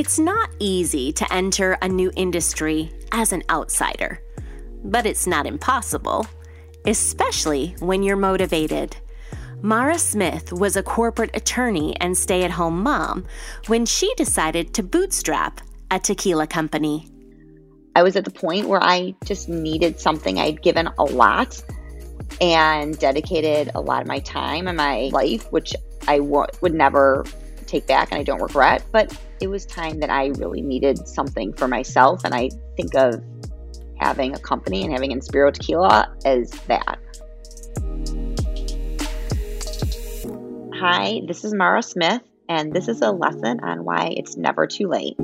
It's not easy to enter a new industry as an outsider, but it's not impossible, especially when you're motivated. Mara Smith was a corporate attorney and stay at home mom when she decided to bootstrap a tequila company. I was at the point where I just needed something. I'd given a lot and dedicated a lot of my time and my life, which I w- would never take back and I don't regret. But it was time that I really needed something for myself. And I think of having a company and having Inspiro Tequila as that. Hi, this is Mara Smith, and this is a lesson on why it's never too late.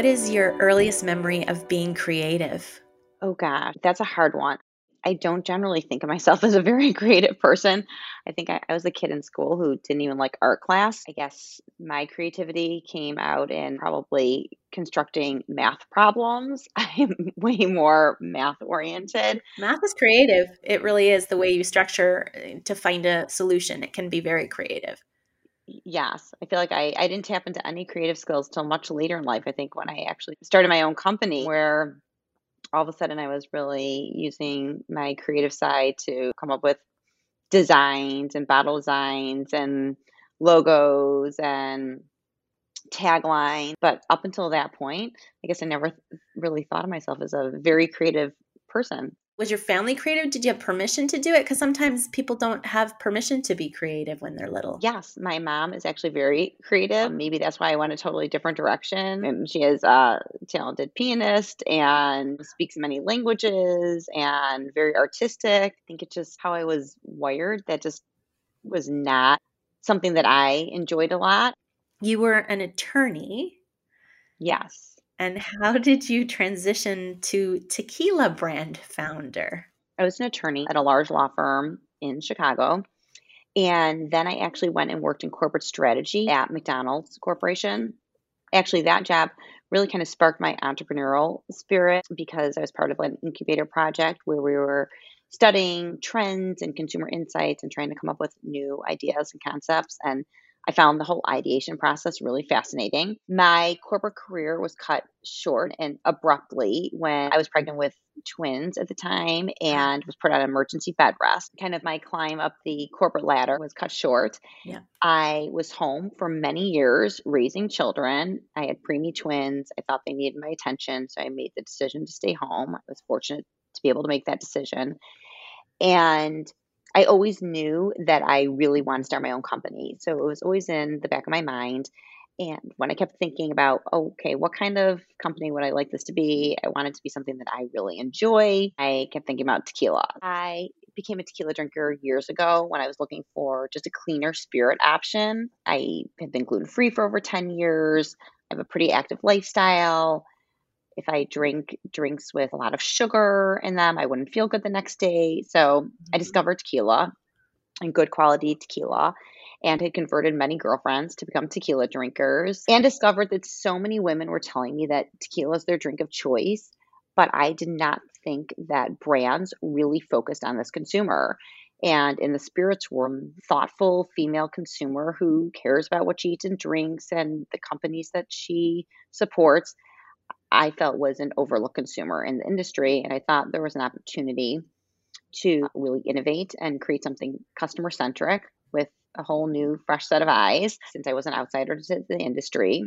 What is your earliest memory of being creative? Oh, gosh, that's a hard one. I don't generally think of myself as a very creative person. I think I, I, was a kid in school who didn't even like art class. I guess my creativity came out in probably constructing math problems. I'm way more math oriented. Math is creative. It really is the way you structure uh, to find a solution. It can be very creative yes i feel like I, I didn't tap into any creative skills till much later in life i think when i actually started my own company where all of a sudden i was really using my creative side to come up with designs and bottle designs and logos and tagline. But up until that point i guess i never really thought of myself as a very creative person was your family creative? Did you have permission to do it? Because sometimes people don't have permission to be creative when they're little. Yes, my mom is actually very creative. Maybe that's why I went a totally different direction. And she is a talented pianist and speaks many languages and very artistic. I think it's just how I was wired that just was not something that I enjoyed a lot. You were an attorney. Yes. And how did you transition to tequila brand founder? I was an attorney at a large law firm in Chicago. And then I actually went and worked in corporate strategy at McDonald's Corporation. Actually, that job really kind of sparked my entrepreneurial spirit because I was part of an incubator project where we were studying trends and consumer insights and trying to come up with new ideas and concepts. And I found the whole ideation process really fascinating. My corporate career was cut short and abruptly when I was pregnant with twins at the time uh-huh. and was put on emergency bed rest. Kind of my climb up the corporate ladder was cut short. Yeah. I was home for many years raising children. I had preemie twins. I thought they needed my attention, so I made the decision to stay home. I was fortunate to be able to make that decision. And I always knew that I really wanted to start my own company. So it was always in the back of my mind. And when I kept thinking about, okay, what kind of company would I like this to be? I wanted to be something that I really enjoy. I kept thinking about tequila. I became a tequila drinker years ago when I was looking for just a cleaner spirit option. I have been gluten free for over 10 years. I have a pretty active lifestyle if I drink drinks with a lot of sugar in them, I wouldn't feel good the next day. So I mm-hmm. discovered tequila and good quality tequila and had converted many girlfriends to become tequila drinkers and discovered that so many women were telling me that tequila is their drink of choice. But I did not think that brands really focused on this consumer. And in the spirits world, thoughtful female consumer who cares about what she eats and drinks and the companies that she supports I felt was an overlooked consumer in the industry. And I thought there was an opportunity to really innovate and create something customer centric with a whole new, fresh set of eyes since I was an outsider to the industry.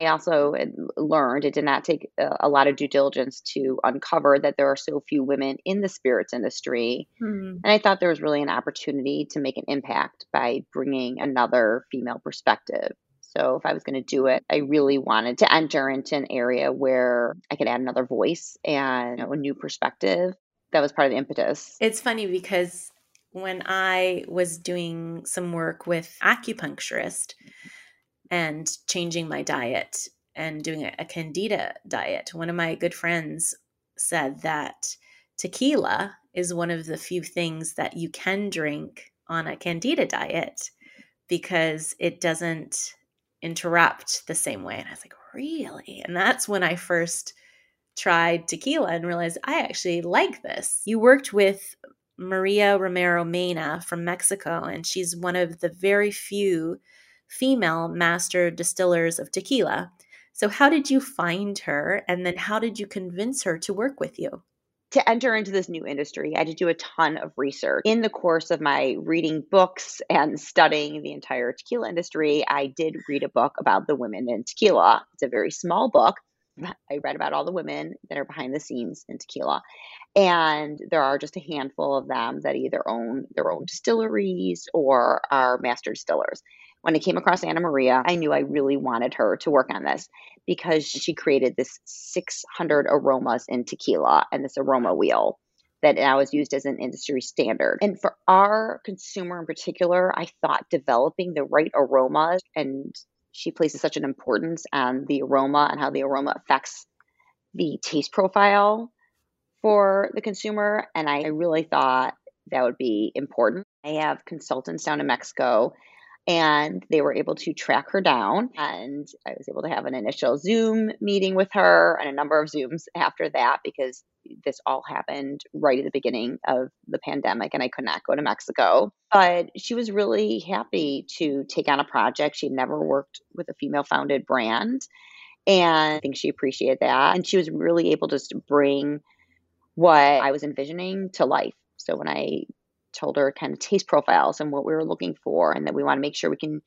I also learned it did not take a lot of due diligence to uncover that there are so few women in the spirits industry. Mm-hmm. And I thought there was really an opportunity to make an impact by bringing another female perspective so if I was going to do it, I really wanted to enter into an area where I could add another voice and you know, a new perspective. That was part of the impetus. It's funny because when I was doing some work with acupuncturist and changing my diet and doing a, a candida diet, one of my good friends said that tequila is one of the few things that you can drink on a candida diet because it doesn't interrupt the same way. And I was like, really? And that's when I first tried tequila and realized I actually like this. You worked with Maria Romero Mena from Mexico, and she's one of the very few female master distillers of tequila. So, how did you find her? And then, how did you convince her to work with you? To enter into this new industry, I had to do a ton of research. In the course of my reading books and studying the entire tequila industry, I did read a book about the women in tequila. It's a very small book. I read about all the women that are behind the scenes in tequila. And there are just a handful of them that either own their own distilleries or are master distillers. When I came across Ana Maria, I knew I really wanted her to work on this because she created this 600 aromas in tequila and this aroma wheel that now is used as an industry standard. And for our consumer in particular, I thought developing the right aromas and she places such an importance on the aroma and how the aroma affects the taste profile for the consumer. And I really thought that would be important. I have consultants down in Mexico and they were able to track her down. And i was able to have an initial zoom meeting with her and a number of zooms after that because this all happened right at the beginning of the pandemic and i could not go to mexico. But she was really happy to take on a project. She'd never worked with a female founded brand and i think she appreciated that. And she was really able to bring what i was envisioning to life. So when i told her kind of taste profiles and what we were looking for, and that we want to make sure we can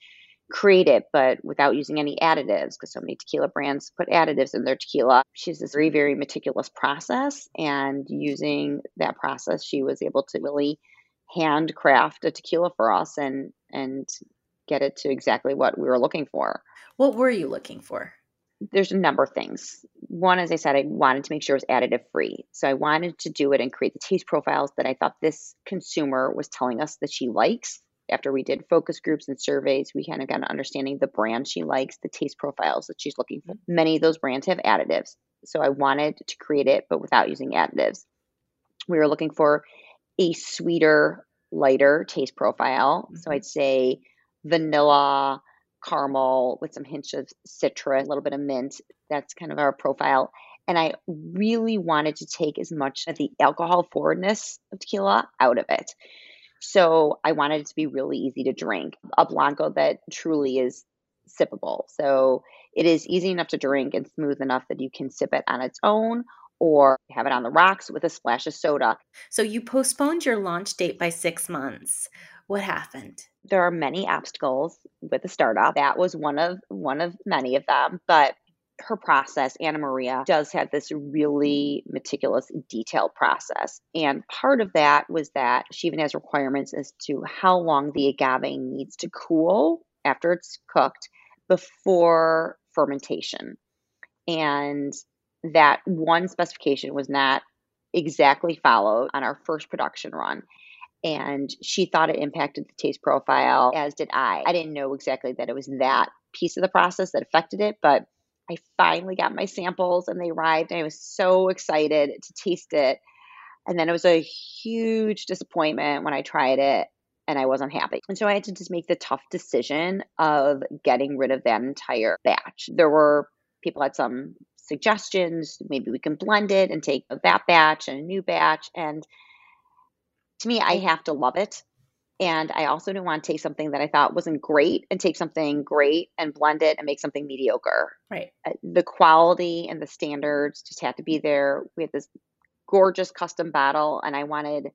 create it, but without using any additives, because so many tequila brands put additives in their tequila. She's this very, very meticulous process, and using that process, she was able to really handcraft a tequila for us and and get it to exactly what we were looking for. What were you looking for? There's a number of things. One, as I said, I wanted to make sure it was additive free. So I wanted to do it and create the taste profiles that I thought this consumer was telling us that she likes. After we did focus groups and surveys, we kind of got an understanding the brand she likes, the taste profiles that she's looking for. Many of those brands have additives. So I wanted to create it, but without using additives. We were looking for a sweeter, lighter taste profile. So mm-hmm. I'd say vanilla, caramel with some hints of citrus, a little bit of mint. That's kind of our profile. And I really wanted to take as much of the alcohol forwardness of tequila out of it. So I wanted it to be really easy to drink. A Blanco that truly is sippable. So it is easy enough to drink and smooth enough that you can sip it on its own or have it on the rocks with a splash of soda. So you postponed your launch date by six months. What happened? There are many obstacles with a startup. That was one of one of many of them, but her process, Ana Maria, does have this really meticulous, detailed process. And part of that was that she even has requirements as to how long the agave needs to cool after it's cooked before fermentation. And that one specification was not exactly followed on our first production run and she thought it impacted the taste profile, as did I. I didn't know exactly that it was that piece of the process that affected it, but I finally got my samples and they arrived, and I was so excited to taste it. And then it was a huge disappointment when I tried it and I wasn't happy. And so I had to just make the tough decision of getting rid of that entire batch. There were people had some suggestions. Maybe we can blend it and take that batch and a new batch. And to me, I have to love it. And I also didn't want to take something that I thought wasn't great and take something great and blend it and make something mediocre. Right. Uh, the quality and the standards just had to be there. We had this gorgeous custom bottle, and I wanted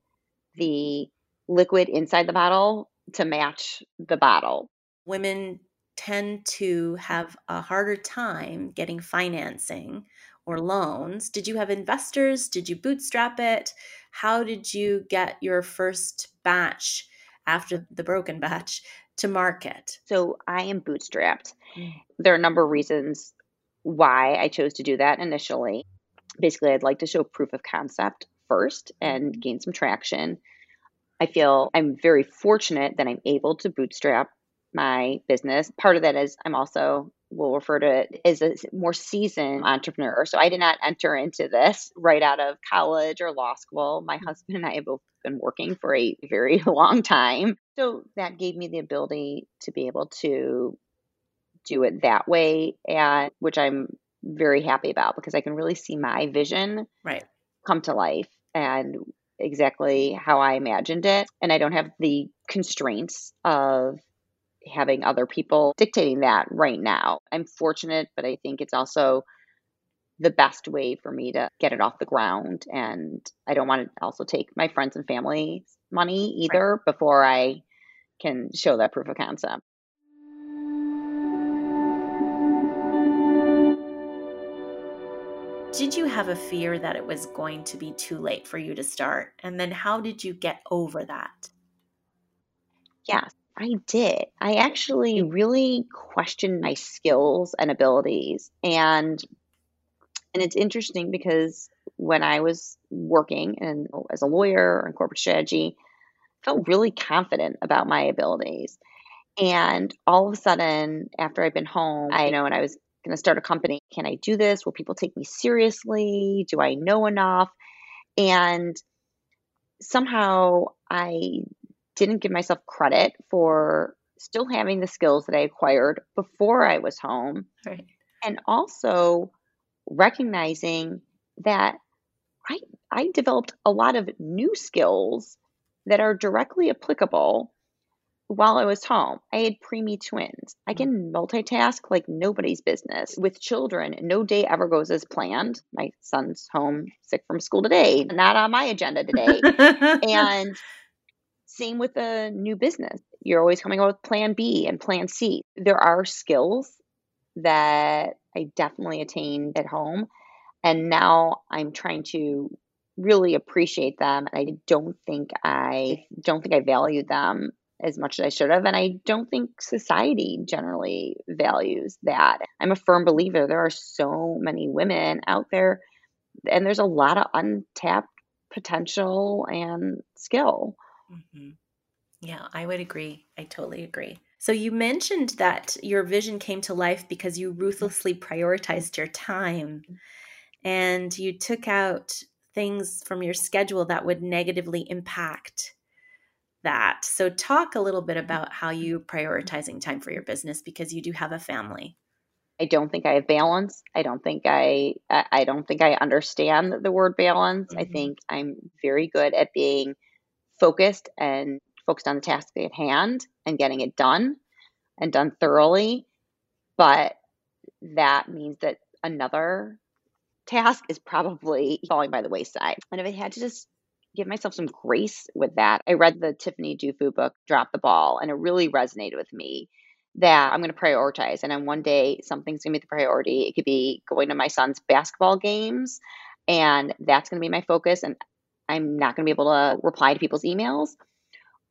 the liquid inside the bottle to match the bottle. Women tend to have a harder time getting financing or loans. Did you have investors? Did you bootstrap it? How did you get your first batch after the broken batch to market? So I am bootstrapped. Mm. There are a number of reasons why I chose to do that initially. Basically, I'd like to show proof of concept first and mm-hmm. gain some traction. I feel I'm very fortunate that I'm able to bootstrap my business. Part of that is I'm also will refer to it as a more seasoned entrepreneur. So I did not enter into this right out of college or law school. My mm. husband and I have both been working for a very long time. So that gave me the ability to be able to do it that way and which I'm very happy about because I can really see my vision right. come to life and exactly how I imagined it. And I don't have the constraints of having other people dictating that right now. I'm fortunate, but I think it's also the best way for me to get it off the ground. And I don't want to also take my friends and family money either right. before I can show that proof of concept. Did you have a fear that it was going to be too late for you to start? And then how did you get over that? Yes, I did. I actually really questioned my skills and abilities. And and it's interesting because when I was working and as a lawyer in corporate strategy, I felt really confident about my abilities. And all of a sudden, after I've been home, I know when I was going to start a company. Can I do this? Will people take me seriously? Do I know enough? And somehow I didn't give myself credit for still having the skills that I acquired before I was home. Right. And also recognizing that I, I developed a lot of new skills that are directly applicable while I was home, I had preemie twins. I can mm-hmm. multitask like nobody's business. With children, no day ever goes as planned. My son's home sick from school today, not on my agenda today. and same with a new business. You're always coming up with plan B and plan C. There are skills that I definitely attained at home. And now I'm trying to really appreciate them. And I don't think I don't think I valued them as much as I should have. And I don't think society generally values that. I'm a firm believer there are so many women out there, and there's a lot of untapped potential and skill. Mm-hmm. Yeah, I would agree. I totally agree. So you mentioned that your vision came to life because you ruthlessly prioritized your time and you took out things from your schedule that would negatively impact that. So, talk a little bit about how you prioritizing time for your business because you do have a family. I don't think I have balance. I don't think I I don't think I understand the word balance. Mm-hmm. I think I'm very good at being focused and focused on the task at hand and getting it done and done thoroughly. But that means that another task is probably falling by the wayside. And if I had to just give myself some grace with that. I read the Tiffany Dufu book, Drop the Ball, and it really resonated with me that I'm going to prioritize. And then one day something's going to be the priority. It could be going to my son's basketball games, and that's going to be my focus. And I'm not going to be able to reply to people's emails.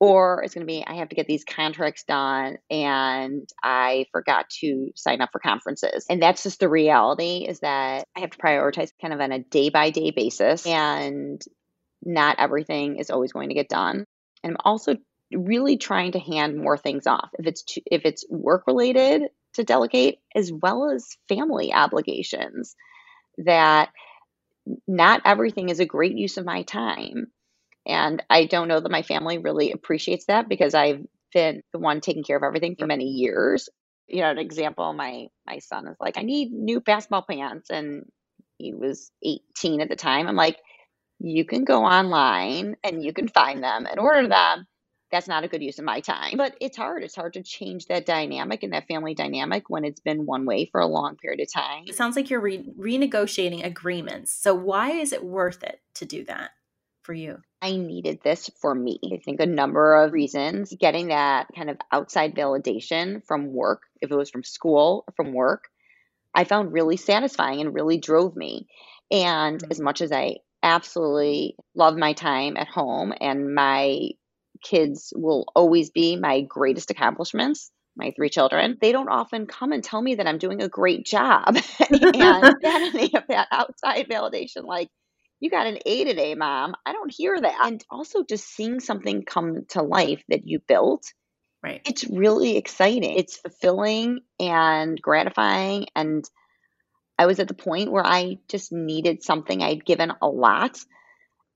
Or it's going to be, I have to get these contracts done and I forgot to sign up for conferences. And that's just the reality is that I have to prioritize kind of on a day by day basis. And not everything is always going to get done. And I'm also really trying to hand more things off if it's if it's work related to delegate as well as family obligations that not everything is a great use of my time. And i don't know that my family really appreciates that because i've been the one taking care of everything for many years. You know an example my my son is like i need new basketball pants. And he was 18 at the time. I'm like you can go online and you can find them and order them. That's not a good use of my time. But it's hard. It's hard to change that dynamic and that family dynamic when it's been one way for a long period of time. It sounds like you're re- renegotiating agreements. So, why is it worth it to do that for you? I needed this for me. I think a number of reasons. Getting that kind of outside validation from work, if it was from school or from work, I found really satisfying and really drove me. And mm-hmm. as much as I absolutely love my time at home, and my kids will always be my greatest accomplishments. My three children, they don't often come and tell me that I'm doing a great job. and any of that outside validation, like, you got an A today, mom. I don't hear that. And also just seeing something come to life that you built. Right. It's really exciting. It's fulfilling and gratifying and I was at the point where I just needed something. I'd given a lot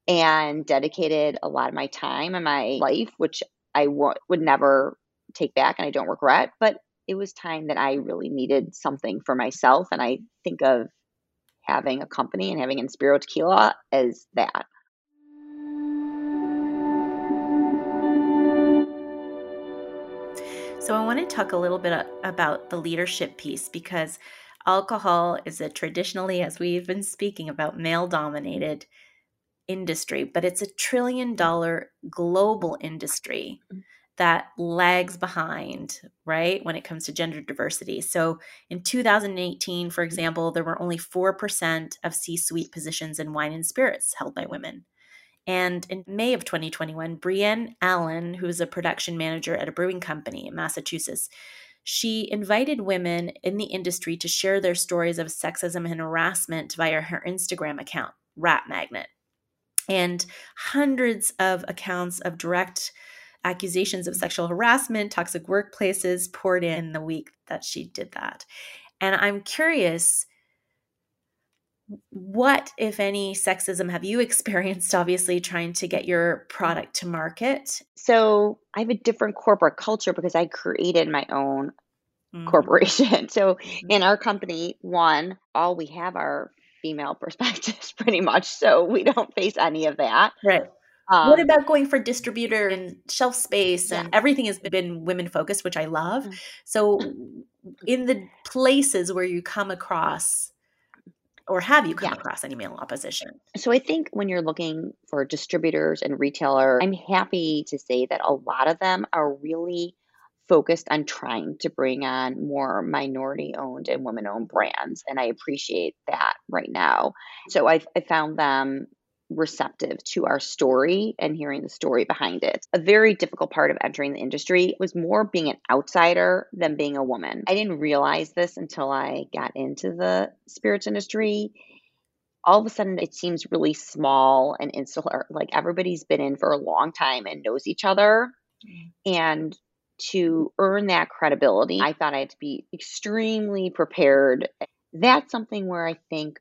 and dedicated a lot of my time and my life, which I w- would never take back and I don't regret. But it was time that I really needed something for myself. And I think of having a company and having Inspiro Tequila as that. So, I want to talk a little bit about the leadership piece because alcohol is a traditionally, as we've been speaking about, male dominated industry, but it's a trillion dollar global industry mm. that lags behind, right, when it comes to gender diversity. So in 2018, for example, there were only 4% of C suite positions in wine and spirits held by women. And in May of 2021, Brienne Allen, who is a production manager at a brewing company in Massachusetts, she invited women in the industry to share their stories of sexism and harassment via her Instagram account, Rat Magnet and hundreds of accounts of direct accusations of sexual harassment, toxic workplaces poured in the week that she did that. And I'm curious what, if any, sexism have you experienced, obviously, trying to get your product to market? So, I have a different corporate culture because I created my own mm-hmm. corporation. So, mm-hmm. in our company, one, all we have are female perspectives pretty much. So we don't face any of that. Right. Um, what about going for distributor and shelf space and everything has been women focused, which I love. Mm. So in the places where you come across or have you come yeah. across any male opposition? So I think when you're looking for distributors and retailers, I'm happy to say that a lot of them are really focused on trying to bring on more minority owned and women owned brands. And I appreciate that right now. So I've, I found them receptive to our story and hearing the story behind it. A very difficult part of entering the industry was more being an outsider than being a woman. I didn't realize this until I got into the spirits industry. All of a sudden, it seems really small and insular. Like everybody's been in for a long time and knows each other. Mm. And to earn that credibility, I thought I had to be extremely prepared. That's something where I think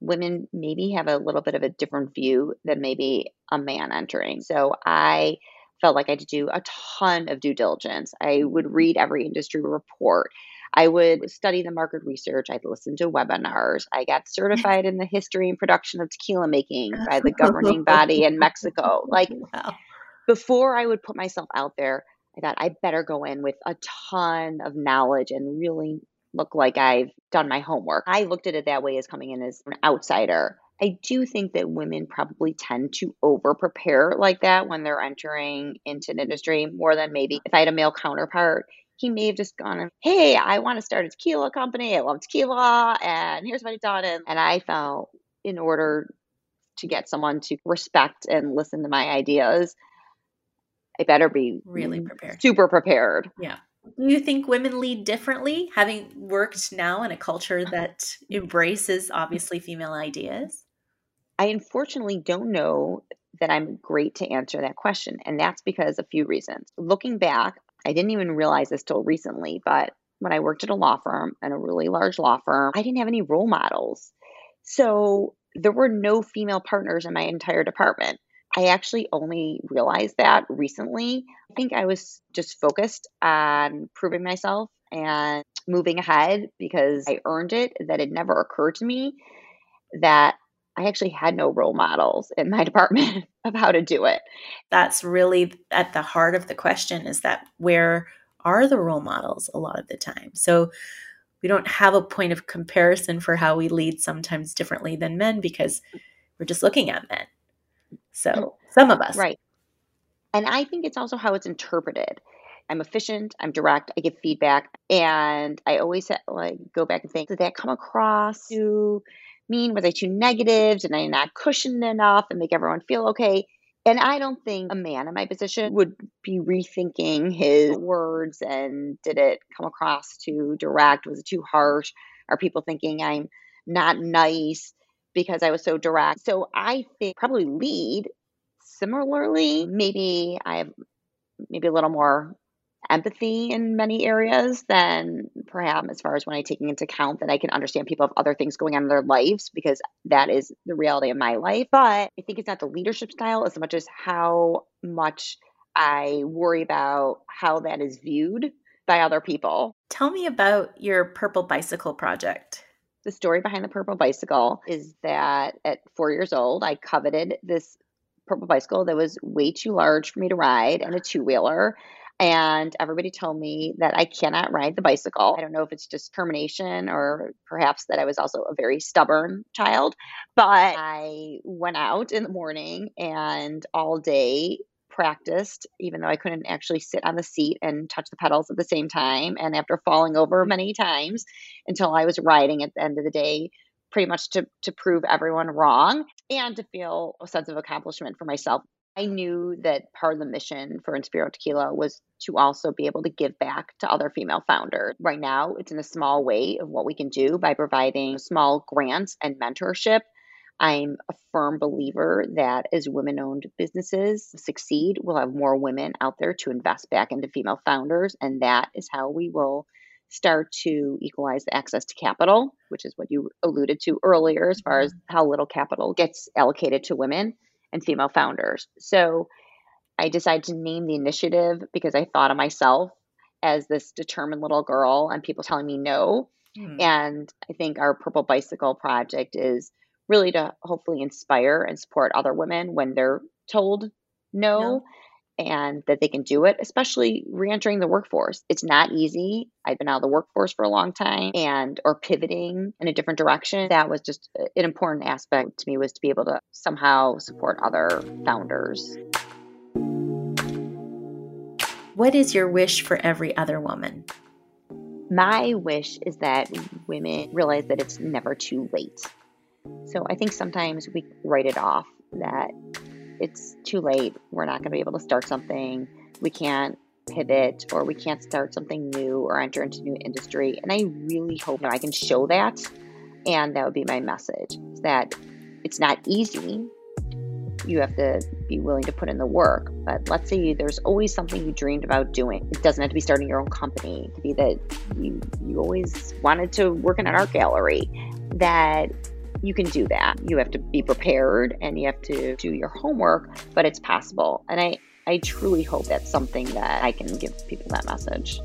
women maybe have a little bit of a different view than maybe a man entering. So I felt like I had to do a ton of due diligence. I would mm-hmm. read every industry report. I would study the market research. I'd listen to webinars. I got certified in the history and production of tequila making by the governing body in Mexico. Like wow. before I would put myself out there, I thought I better go in with a ton of knowledge and really look like I've done my homework. I looked at it that way as coming in as an outsider. I do think that women probably tend to over prepare like that when they're entering into an industry more than maybe if I had a male counterpart. He may have just gone, Hey, I want to start a tequila company. I love tequila. And here's what I've done. And I felt in order to get someone to respect and listen to my ideas, I better be really prepared, super prepared. Yeah. Do you think women lead differently, having worked now in a culture uh-huh. that embraces obviously female ideas? I unfortunately don't know that I'm great to answer that question. And that's because a few reasons. Looking back, I didn't even realize this till recently, but when I worked at a law firm and a really large law firm, I didn't have any role models. So there were no female partners in my entire department. I actually only realized that recently. I think I was just focused on proving myself and moving ahead because I earned it. That it never occurred to me that I actually had no role models in my department of how to do it. That's really at the heart of the question is that where are the role models a lot of the time? So we don't have a point of comparison for how we lead sometimes differently than men because we're just looking at men. So some of us. Right. And I think it's also how it's interpreted. I'm efficient, I'm direct, I give feedback, and I always like go back and think, did that come across to mean? Was I too negative? Did I not cushion enough and make everyone feel okay? And I don't think a man in my position would be rethinking his words and did it come across too direct? Was it too harsh? Are people thinking I'm not nice? Because I was so direct. So I think probably lead similarly. Maybe I have maybe a little more empathy in many areas than perhaps as far as when I taking into account that I can understand people have other things going on in their lives because that is the reality of my life. But I think it's not the leadership style as much as how much I worry about how that is viewed by other people. Tell me about your Purple Bicycle project. The story behind the Purple Bicycle is that at four years old, I coveted this purple bicycle that was way too large for me to ride and a two wheeler. And everybody told me that I cannot ride the bicycle. I don't know if it's just termination or perhaps that I was also a very stubborn child, but I went out in the morning and all day practiced, even though I couldn't actually sit on the seat and touch the pedals at the same time. And after falling over many times until I was riding at the end of the day, pretty much to, to prove everyone wrong and to feel a sense of accomplishment for myself. I knew that part of the mission for Inspiro Tequila was to also be able to give back to other female founders. Right now, it's in a small way of what we can do by providing small grants and mentorship. I'm a firm believer that as women owned businesses succeed, we'll have more women out there to invest back into female founders. And that is how we will start to equalize the access to capital, which is what you alluded to earlier, as far as mm-hmm. how little capital gets allocated to women and female founders. So I decided to name the initiative because I thought of myself as this determined little girl and people telling me no. Mm. And I think our Purple Bicycle project is really to hopefully inspire and support other women when they're told no. no and that they can do it, especially reentering the workforce. It's not easy. I've been out of the workforce for a long time and or pivoting in a different direction. That was just uh, an important aspect to me was to be able to somehow support other founders. What is your wish for every other woman? My wish is that women realize that it's never too late. So I think sometimes we write it off that it's too late. We're not going to be able to start something. We can't pivot or we can't start something new or enter into new industry. And I really hope I can show that. And that would be my message that it's not easy. You have to be willing to put in the work. But let's say there's always something you dreamed about doing. It doesn't have to be starting your own company. It could be that you you always wanted to work in an art gallery. That you can do that. You have to be prepared and you have to do your homework, but it's possible. And I, I truly hope that's something that I can give people that message.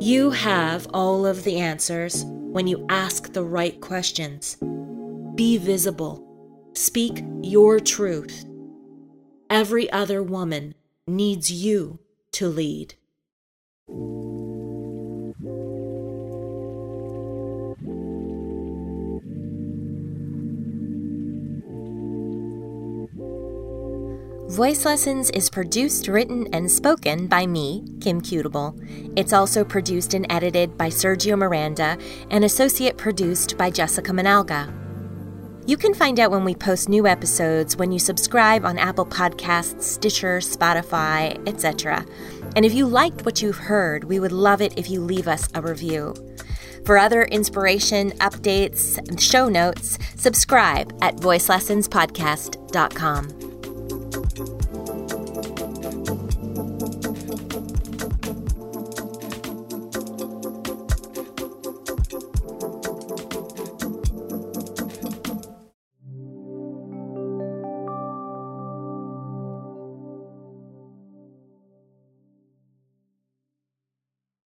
You have all of the answers when you ask the right questions. Be visible. Speak your truth. Every other woman needs you to lead. Voice Lessons is produced, written, and spoken by me, Kim Cutable. It's also produced and edited by Sergio Miranda and associate produced by Jessica Manalga. You can find out when we post new episodes when you subscribe on Apple Podcasts, Stitcher, Spotify, etc. And if you liked what you've heard, we would love it if you leave us a review. For other inspiration, updates, and show notes, subscribe at voicelessonspodcast.com.